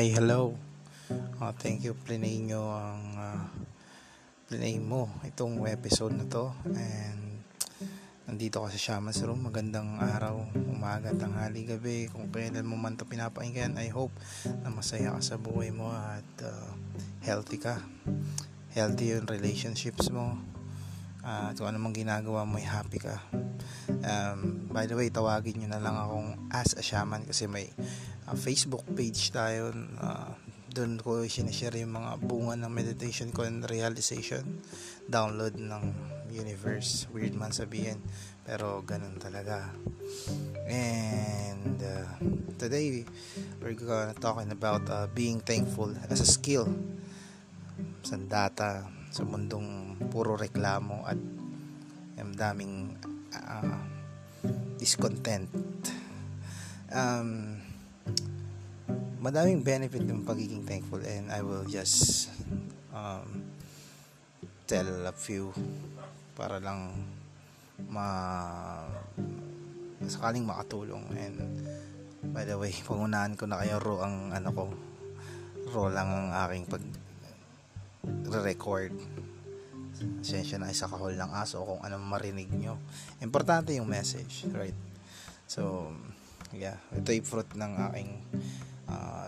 Hi, hello. Uh, thank you, plinay nyo ang uh, mo itong episode na to. And nandito ka sa Shaman's Room. Magandang araw, umaga, tanghali, gabi. Kung kailan mo man to pinapakinggan, I hope na masaya ka sa buhay mo at uh, healthy ka. Healthy yung relationships mo. Uh, at kung anong ginagawa mo, happy ka. Um, by the way, tawagin nyo na lang akong as a shaman kasi may uh, Facebook page tayo. Uh, doon ko sinishare yung mga bunga ng meditation ko and realization. Download ng universe. Weird man sabihin. Pero ganun talaga. And uh, today, we're gonna talking about uh, being thankful as a skill. Sa data, sa mundong puro reklamo at ang daming uh, discontent. Um, madaming benefit ng pagiging thankful and I will just um, tell a few para lang ma sakaling makatulong and by the way pangunahan ko na kayo ro ang ano ko ro lang ang aking pag re-record Asensya na isa kahol ng aso kung anong marinig nyo. Importante yung message, right? So, yeah. Ito yung fruit ng aking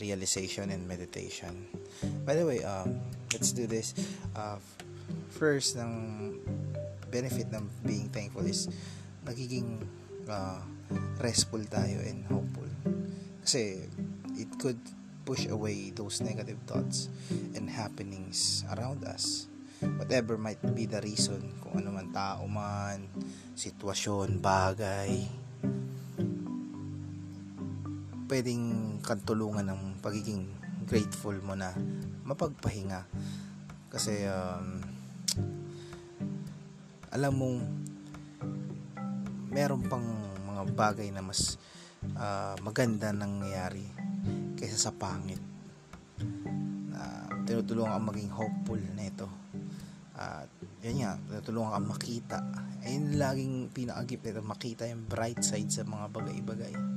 realization and meditation. By the way, um, let's do this. Uh, first, ng benefit ng being thankful is nagiging uh, restful tayo and hopeful. Kasi it could push away those negative thoughts and happenings around us whatever might be the reason kung ano man tao man sitwasyon, bagay pwedeng kantulungan ng pagiging grateful mo na mapagpahinga kasi um, alam mong meron pang mga bagay na mas uh, maganda nangyayari kaysa sa pangit na tinutulungan kang maging hopeful nito at yun nga, natulungan kang makita. Ayun laging pinakagip nito, makita yung bright side sa mga bagay-bagay.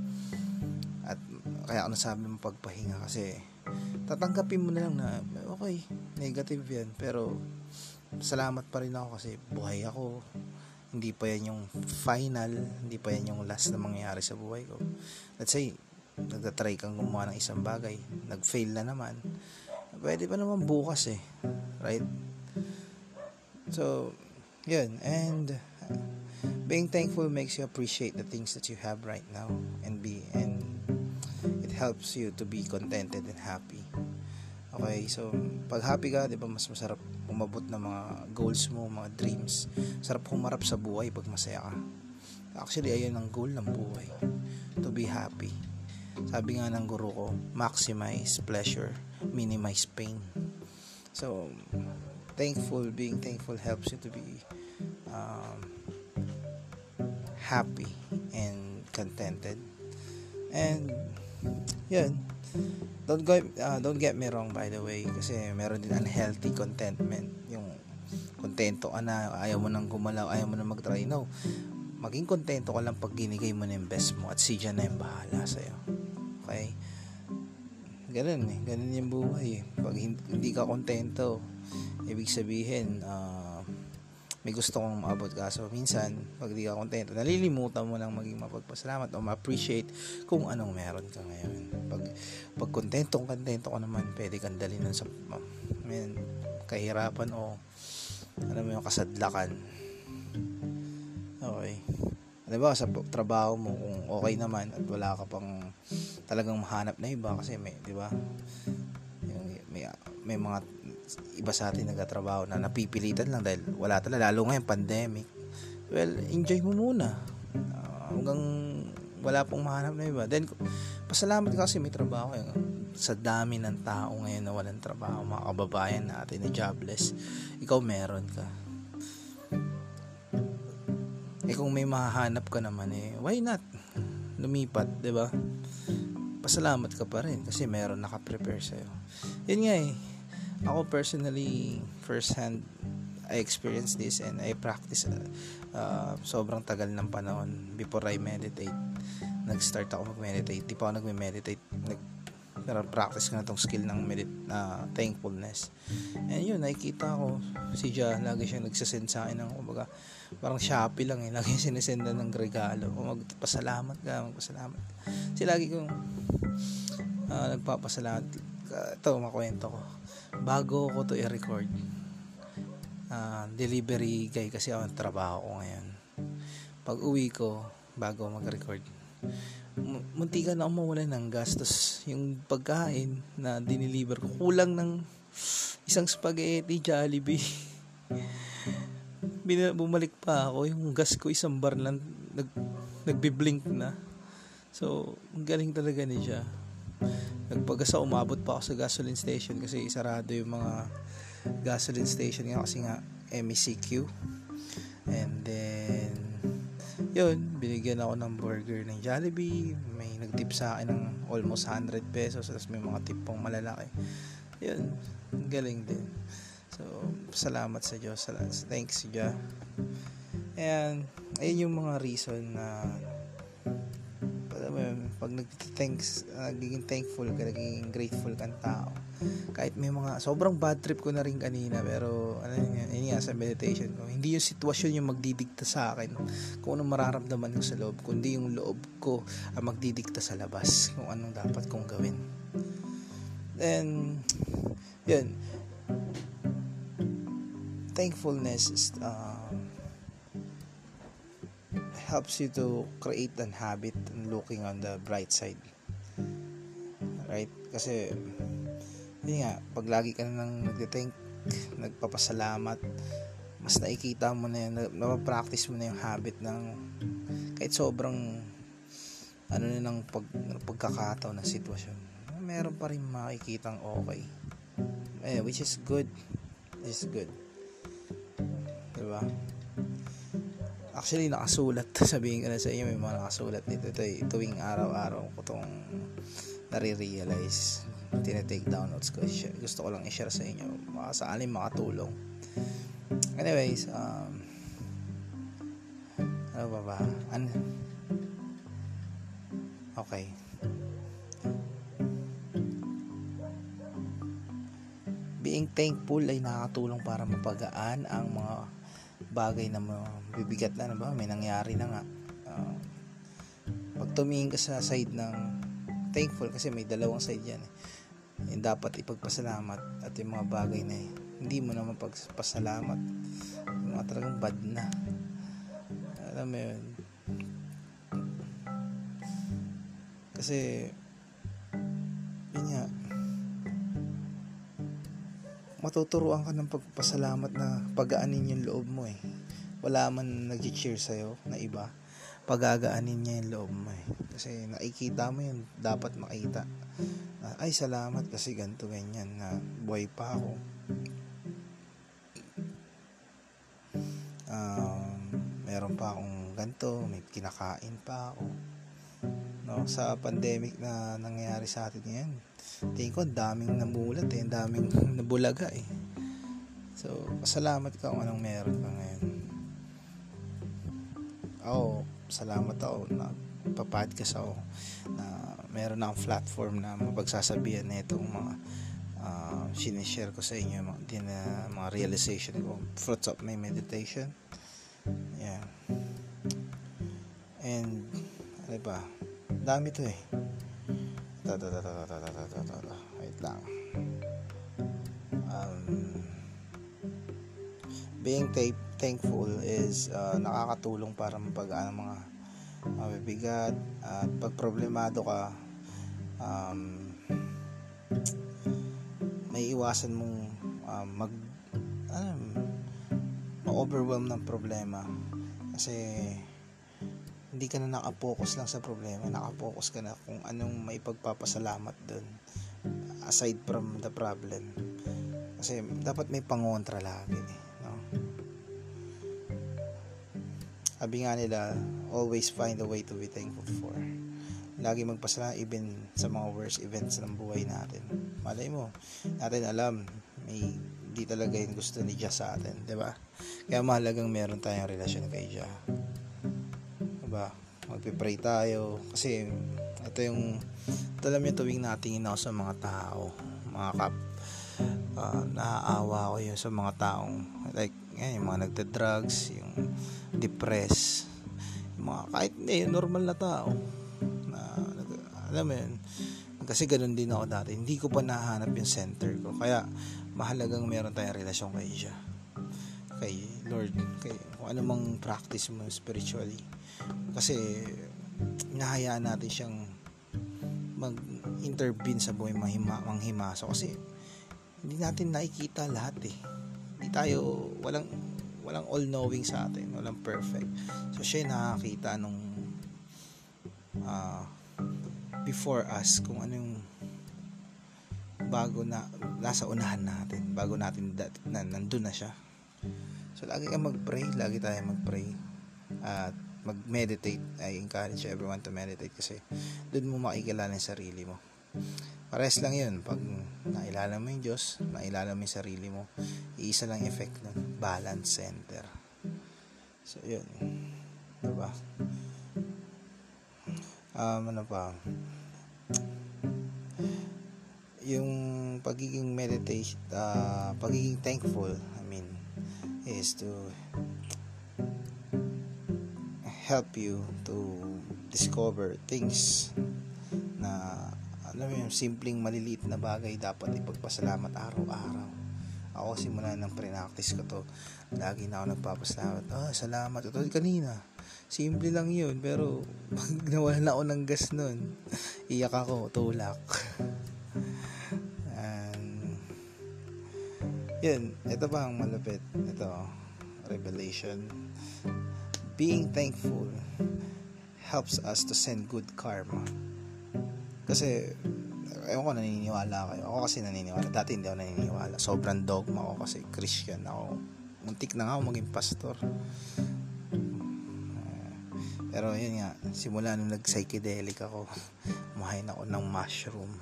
Kaya ako nasabi mo pagpahinga kasi tatanggapin mo na lang na okay, negative yan. Pero salamat pa rin ako kasi buhay ako. Hindi pa yan yung final, hindi pa yan yung last na mangyayari sa buhay ko. Let's say, nagtatry kang gumawa ng isang bagay, nag-fail na naman. Pwede pa naman bukas eh. Right? So, yun. And being thankful makes you appreciate the things that you have right now and be and it helps you to be contented and happy. Okay, so pag happy ka, 'di ba, mas masarap umabot ng mga goals mo, mga dreams. Sarap humarap sa buhay pag masaya ka. Actually, ayun ang goal ng buhay. To be happy. Sabi nga ng guru ko, maximize pleasure, minimize pain. So, thankful being thankful helps you to be um, happy and contented and yun don't go uh, don't get me wrong by the way kasi meron din unhealthy contentment. Yung kontento ka na ayaw mo nang gumalaw ayaw mo nang mag-try. No. Maging kontento ka lang pag ginigay mo na yung best mo at si Diyan na yung bahala sa'yo. Okay? Ganun eh. Ganun yung buhay eh. Pag hindi ka kontento ibig sabihin uh, may gusto kong maabot. Ka so minsan pag di ka kontento nalilimutan mo lang maging mapagpasalamat o ma-appreciate kung anong meron ka ngayon. Pag pag kontento kontento ka naman pwede kang dalhin sa man, kahirapan o alam mo yung kasadlakan. Okay. Ano ba sa trabaho mo kung okay naman at wala ka pang talagang mahanap na iba kasi may di ba? May, may mga iba sa atin nagtatrabaho na napipilitan lang dahil wala talaga lalo ngayon pandemic. Well enjoy mo muna. Uh, hanggang wala pong mahanap na iba. Then pasalamat kasi may trabaho eh. sa dami ng tao ngayon na walang trabaho mga kababayan natin na jobless ikaw meron ka. Eh kung may mahanap ka naman eh why not? Lumipat ba? Pasalamat ka pa rin kasi meron naka-prepare sa'yo. Yun nga eh ako personally first hand I experienced this and I practice uh, uh, sobrang tagal ng panahon. Before I meditate nag-start ako mag-meditate. Di pa ako nag-meditate nag practice ko na tong skill ng medit na thankfulness. And yun nakikita ko si Ja lagi siyang nagsasend sa akin ng kumbaga parang Shopee lang eh. Lagi sinisenda ng regalo o magpasalamat ka magpasalamat ka. kasi lagi kong uh, nagpapasalamat ito makwento ko. Bago ko to i-record uh, delivery guy kasi ako trabaho ko ngayon. Pag uwi ko bago mag-record muntikan ako mawala ng gastos. Yung pagkain na diniliver ko kulang ng isang spaghetti Jollibee. Bin- bumalik pa ako yung gas ko isang bar lang nag, nagbi-blink na. So galing talaga ni siya nagpagas ako umabot pa ako sa gasoline station kasi sarado yung mga gasoline station nga kasi nga MECQ and then yun, binigyan ako ng burger ng Jollibee. May nagtip sa akin ng almost 100 pesos. Tapos may mga tip pang malalaki. Yun, galing din. So, salamat sa Diyos. Thanks, Diyos. And, ayun yung mga reason na pag nag-thanks, nagiging thankful ka, nagiging grateful kang tao. Kahit may mga, sobrang bad trip ko na rin kanina, pero, ano yun, yun nga sa meditation ko, hindi yung sitwasyon yung magdidikta sa akin kung anong mararamdaman ko sa loob, kundi yung loob ko ang magdidikta sa labas kung anong dapat kong gawin. Then, yun, thankfulness is, uh, helps you to create an habit and looking on the bright side. Right? Kasi, yun nga, pag lagi ka na nang nagtithank, nagpapasalamat, mas nakikita mo na yun, napapractice mo na yung habit ng kahit sobrang ano na ng pag, pagkakataon ng sitwasyon. Meron pa rin makikitang okay. Eh, which is good. Is good. Diba? Actually, nakasulat. Sabihin ko na sa inyo, may mga nakasulat dito. Ito, tuwing araw-araw ko itong nare-realize. Tinetake down notes ko. Gusto ko lang i-share sa inyo. Baka sa alim makatulong. Anyways, um, ano ba ba? Ano? Okay. Being thankful ay nakakatulong para mapagaan ang mga bagay na bibigat na, ano ba? May nangyari na nga. Uh, pag tumingin ka sa side ng thankful kasi may dalawang side yan eh. Yung dapat ipagpasalamat at yung mga bagay na eh, hindi mo naman pagpasalamat yung mga talagang bad na alam mo yun kasi yun nga matuturuan ka ng pagpasalamat na pagaanin yung loob mo eh. Wala man nag-cheer sa'yo na iba, pagagaanin niya yung loob mo eh. Kasi nakikita mo yun, dapat makita. Ay, salamat kasi ganito ganyan na buhay pa ako. Um, meron pa akong ganito, may kinakain pa ako. No, sa pandemic na nangyayari sa atin ngayon, tingin ko daming namulat eh, daming nabulaga eh. So, salamat ka kung anong meron ka ngayon. Ako, salamat ako na papodcast ako na meron akong platform na mapagsasabihan na itong mga uh, sinishare ko sa inyo mga, din, uh, mga realization ko fruits of my meditation yeah and ano ba dami to eh. Wait lang. Um, being th- thankful is uh, nakakatulong para mapagaan ang mga mabibigat at pag problemado ka um, may iwasan mong um, mag um, ma-overwhelm ng problema. Kasi hindi ka na nakapokus lang sa problema, nakapokus ka na kung anong may pagpapasalamat doon aside from the problem. Kasi dapat may pangontra lagi, no? Sabi nga nila, always find a way to be thankful for. Lagi magpasalamat even sa mga worst events ng buhay natin. Malay mo, natin alam, may hindi talaga yung gusto ni Jah sa atin, di ba? Kaya mahalagang meron tayong relasyon kay Jah. Diba? magpipray tayo. Kasi ito yung alam niyo tuwing natingin ako sa mga tao mga kap uh, naaawa ko yun sa mga taong like yan, yung mga nagda-drugs yung depressed yung mga kahit hindi normal na tao na alam mo yun kasi ganun din ako dati. Hindi ko pa nahanap yung center ko. Kaya mahalagang meron tayong relasyon kay siya kay Lord kay kung ano mang practice mo spiritually. Kasi nahayaan natin siyang mag-intervene sa buhay manghima, manghimaso kasi hindi natin nakikita lahat eh. Hindi tayo walang walang all knowing sa atin walang perfect. So siya nakakita nung uh, before us kung ano yung bago na nasa unahan natin bago natin dat, na, nandun na siya so lagi kang mag-pray. Lagi tayo mag-pray. At mag-meditate. I encourage everyone to meditate kasi doon mo makikilala yung sarili mo. Pares lang yun. Pag nailala mo yung Diyos nailala mo yung sarili mo iisa lang effect nun. Balance center. So yun. Diba um, ano pa? Yung pagiging meditate uh, pagiging thankful I mean is to help you to discover things na alam mo yung simpleng maliliit na bagay dapat ipagpasalamat araw-araw. Ako simula nang pre-practice ko to lagi na ako nagpapasalamat. Ah salamat. Ito kanina simple lang yun pero pag nawalan ako ng gas nun. Iyak ako tulak Yun, ito pa ang malapit. Ito, revelation. Being thankful helps us to send good karma. Kasi, ewan ko naniniwala kayo. Ako kasi naniniwala. Dati hindi ako naniniwala. Sobrang dogma ako kasi Christian ako. Muntik na nga ako maging pastor. Pero yun nga, simula nung nag-psychedelic ako, kumain ako ng mushroom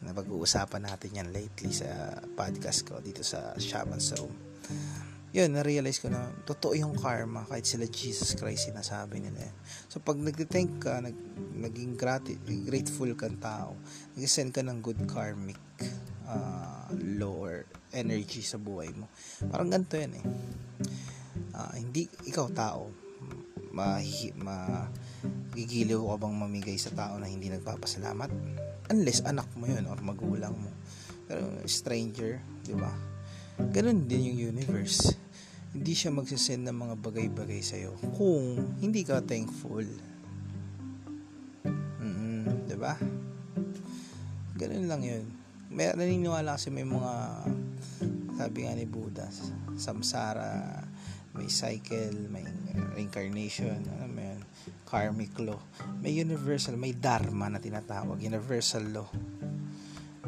na pag-uusapan natin yan lately sa podcast ko dito sa Shaman's Room. Yun, na-realize ko na totoo yung karma kahit sila Jesus Christ sinasabi nila. So pag nag-thank ka, nag, naging grati- grateful kang tao, nag-send ka ng good karmic uh, lower energy sa buhay mo. Parang ganito yan eh. Uh, hindi ikaw tao, mahi, ma, gigiliw ka bang mamigay sa tao na hindi nagpapasalamat? Unless anak mo yun or magulang mo. Pero stranger di ba? Ganun din yung universe. Hindi siya magsisend ng mga bagay-bagay sa'yo kung hindi ka thankful. Mm di ba? Ganun lang yun. May naniniwala kasi may mga sabi nga ni Buddha samsara may cycle may reincarnation ano yun karmic law may universal, may dharma na tinatawag, universal law.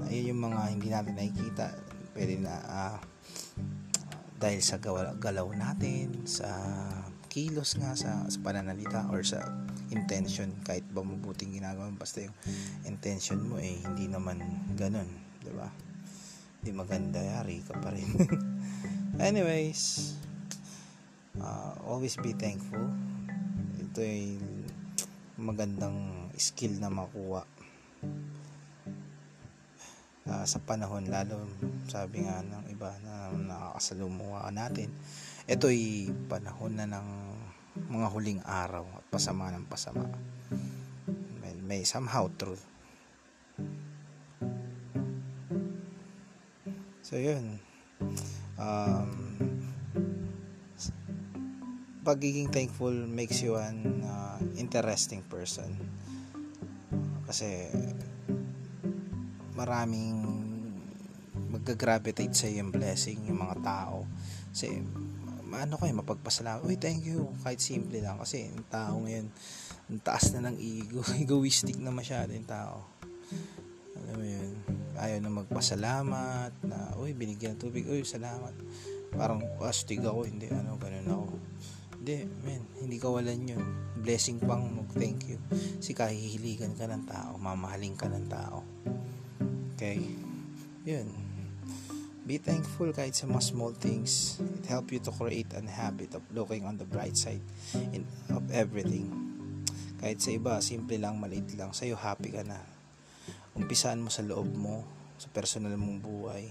Ayun yung mga hindi natin nakikita. Pwede na uh, dahil sa galaw natin, sa kilos nga, sa, sa pananalita or sa intention, kahit ba mabuting ginagawa, basta yung intention mo eh, hindi naman ganun, di ba? Hindi maganda, yari ka pa rin. Anyways, uh, always be thankful. Ito ay magandang skill na makuha. Uh, sa panahon lalo sabi nga ng iba na nakakasalumuha natin ito'y panahon na ng mga huling araw at pasama ng pasama. May, may somehow truth so yun. Um, pagiging thankful makes you an uh, interesting person. Kasi maraming mag-gravitate sa yung blessing yung mga tao. Kasi ano ko eh mapagpasalamat. Uy thank you. Kahit simple lang. Kasi yung tao ngayon ang taas na ng ego. Egoistic na masyado yung tao. Alam mo yun? Ayaw na magpasalamat na uy binigyan ng tubig. Uy salamat. Parang astig ako hindi ano ganun ako hindi, men, hindi kawalan yun. Blessing pang mag-thank you. Kasi kahihiligan ka ng tao, mamahaling ka ng tao. Okay? Yun. Be thankful kahit sa mga small things. It help you to create a habit of looking on the bright side in, of everything. Kahit sa iba, simple lang, maliit lang. Sa'yo, happy ka na. Umpisaan mo sa loob mo, sa personal mong buhay,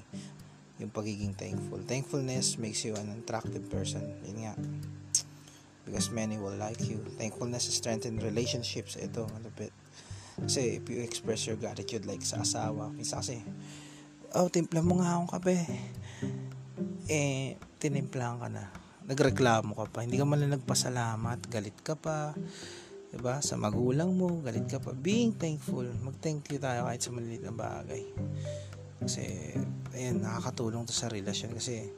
yung pagiging thankful. Thankfulness makes you an attractive person. Yun nga. Because many will like you. Thankfulness strengthen relationships. Ito, malapit. Kasi if you express your gratitude like sa asawa, minsan kasi, oh, timpla mo nga akong kape. Eh, tinimplahan ka na. Nagreklamo ka pa. Hindi ka man nagpasalamat. Galit ka pa. Diba? Sa magulang mo, galit ka pa. Being thankful. Mag-thank you tayo kahit sa maliit na bagay. Kasi, ayun, nakakatulong to sa relasyon kasi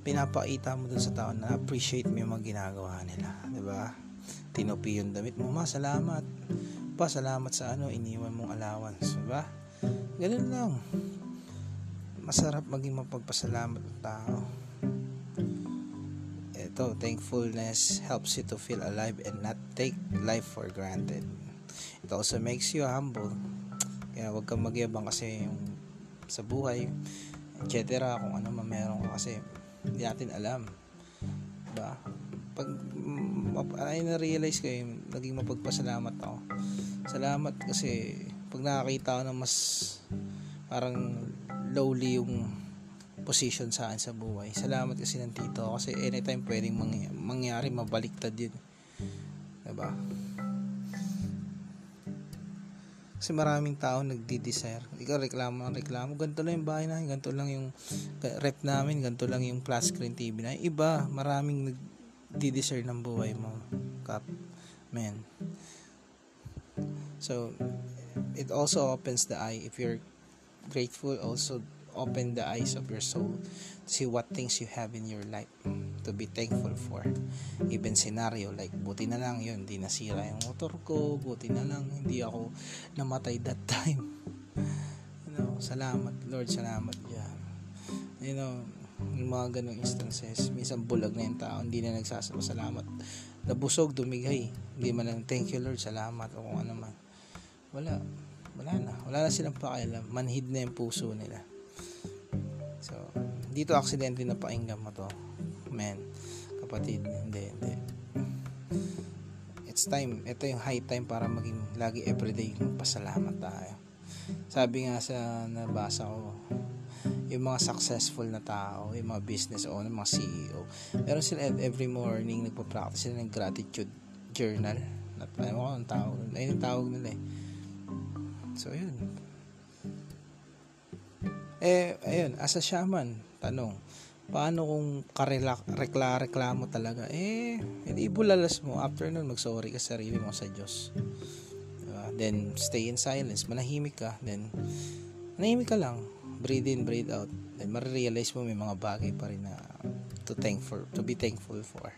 pinapakita mo dun sa tao na appreciate mo yung mga ginagawa nila. ba diba? Tinupi yung damit mo, ma, salamat. Pa, salamat sa ano, iniwan mong allowance. ba diba? Ganun lang. Masarap maging mapagpasalamat ng tao. Ito, thankfulness helps you to feel alive and not take life for granted. It also makes you humble. Kaya huwag kang magyabang kasi yung sa buhay, etc. Kung ano man meron ka kasi hindi natin alam. Diba? Pag ay na-realize ko yung naging mapagpasalamat ako. Salamat kasi pag nakakita ko ng mas parang lowly yung position sa akin sa buhay. Salamat kasi ng tito kasi anytime pwedeng mangy- mangyari mabaliktad yun. Diba? Kasi maraming tao nagdi-desire. Ikaw reklamo ng reklamo. Ganito lang yung bahay namin. Ganito lang yung rep namin. Ganito lang yung flat screen TV na. Iba, maraming nagdi-desire ng buhay mo. Kap. Man. So, it also opens the eye. If you're grateful, also open the eyes of your soul to see what things you have in your life to be thankful for. Even scenario like buti na lang yun, hindi nasira yung motor ko, buti na lang hindi ako namatay that time. You know, salamat Lord, salamat yan. You know, yung mga ganong instances, minsan bulag na yung tao, hindi na nagsasalamat. Nabusog, dumigay. Hindi man lang, thank you Lord, salamat, o kung ano man. Wala. Wala na. Wala na silang pakialam. Manhid na yung puso nila. So, dito aksidente na pakinggan mo to. Men, kapatid, hindi, hindi. It's time. Ito yung high time para maging lagi everyday pasalamat tayo. Sabi nga sa nabasa ko, yung mga successful na tao, yung mga business owner, mga CEO, meron sila every morning nagpa-practice sila ng gratitude journal. At alam ko ang tawag, ayun yung tawag nila eh. So, yun. Eh, ayun, as a shaman, tanong, paano kung karekla-reklamo talaga? Eh, hindi bulalas mo. After nun, mag-sorry ka sarili mo sa Diyos. Diba? Then, stay in silence. Manahimik ka. Then, manahimik ka lang. Breathe in, breathe out. Then, marirealize mo may mga bagay pa rin na to thankful, to be thankful for.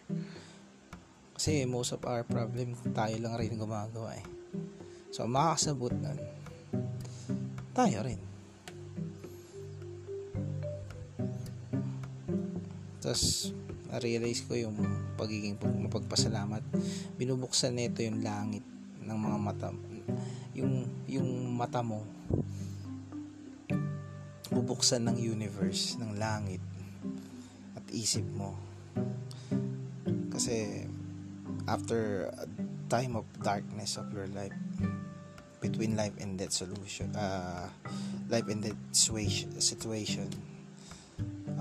Kasi most of our problem, tayo lang rin gumagawa eh. So, makakasabot nun, tayo rin. Tapos, na-realize ko yung pagiging mapagpasalamat. Binubuksan nito yung langit ng mga mata. Yung, yung mata mo, bubuksan ng universe, ng langit, at isip mo. Kasi, after a time of darkness of your life, between life and death solution, uh, life and death situation,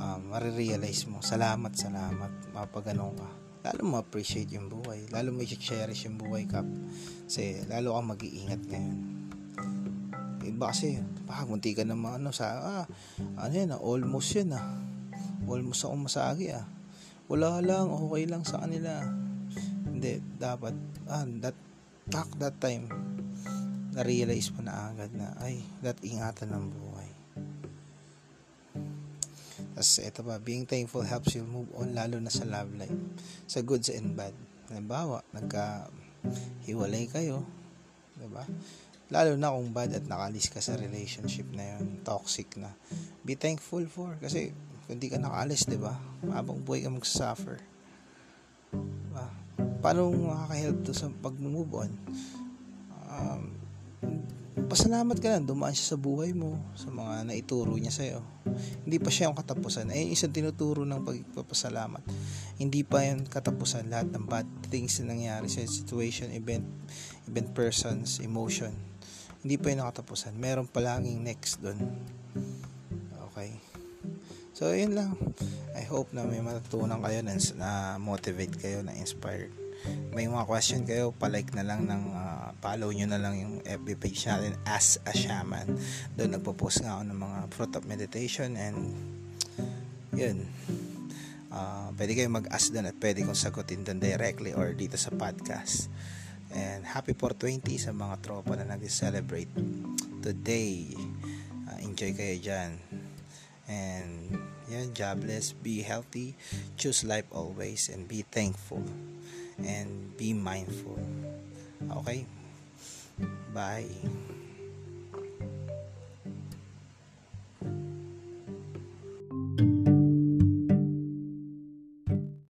um, marirealize mo, salamat, salamat, mapagano ka. Lalo mo appreciate yung buhay. Lalo mo i-cherish yung buhay ka. Kasi lalo kang mag-iingat ngayon. Iba kasi, baka munti ka naman ano, sa, ah, ano yan, ah, almost yan ah. Almost akong masagi ah. Wala lang, okay lang sa kanila. Hindi, dapat, ah, that, back that time, na-realize mo na agad na, ay, that ingatan ng buhay. Tapos ito pa, being thankful helps you move on lalo na sa love life. Sa goods and bad. Halimbawa, nagka hiwalay kayo, 'di ba? Lalo na kung bad at nakalis ka sa relationship na yun, toxic na. Be thankful for kasi kung di ka nakalis, 'di ba? Habang buhay ka magsasuffer. Diba? Paano makaka-help to sa pag-move on? Um, pasalamat ka lang, dumaan siya sa buhay mo, sa mga naituro niya sa'yo. Hindi pa siya yung katapusan. Eh, isang tinuturo ng pagpapasalamat. hindi pa yan katapusan lahat ng bad things na nangyari sa situation, event, event persons, emotion. Hindi pa yun nakatapusan. Meron palaging next doon. Okay. So, yun lang. I hope na may matutunan kayo na, na motivate kayo, na inspired. May mga question kayo, palike na lang ng uh, follow nyo na lang yung FB page natin as a shaman. Doon nagpo-post nga ako ng mga fruit of meditation and yun. Uh, pwede kayo mag-ask doon at pwede kong sagutin doon directly or dito sa podcast. And happy 420 sa mga tropa na nag-celebrate today. Uh, enjoy kayo dyan. And yan, jobless, be healthy, choose life always, and be thankful. And be mindful. Okay? Bye.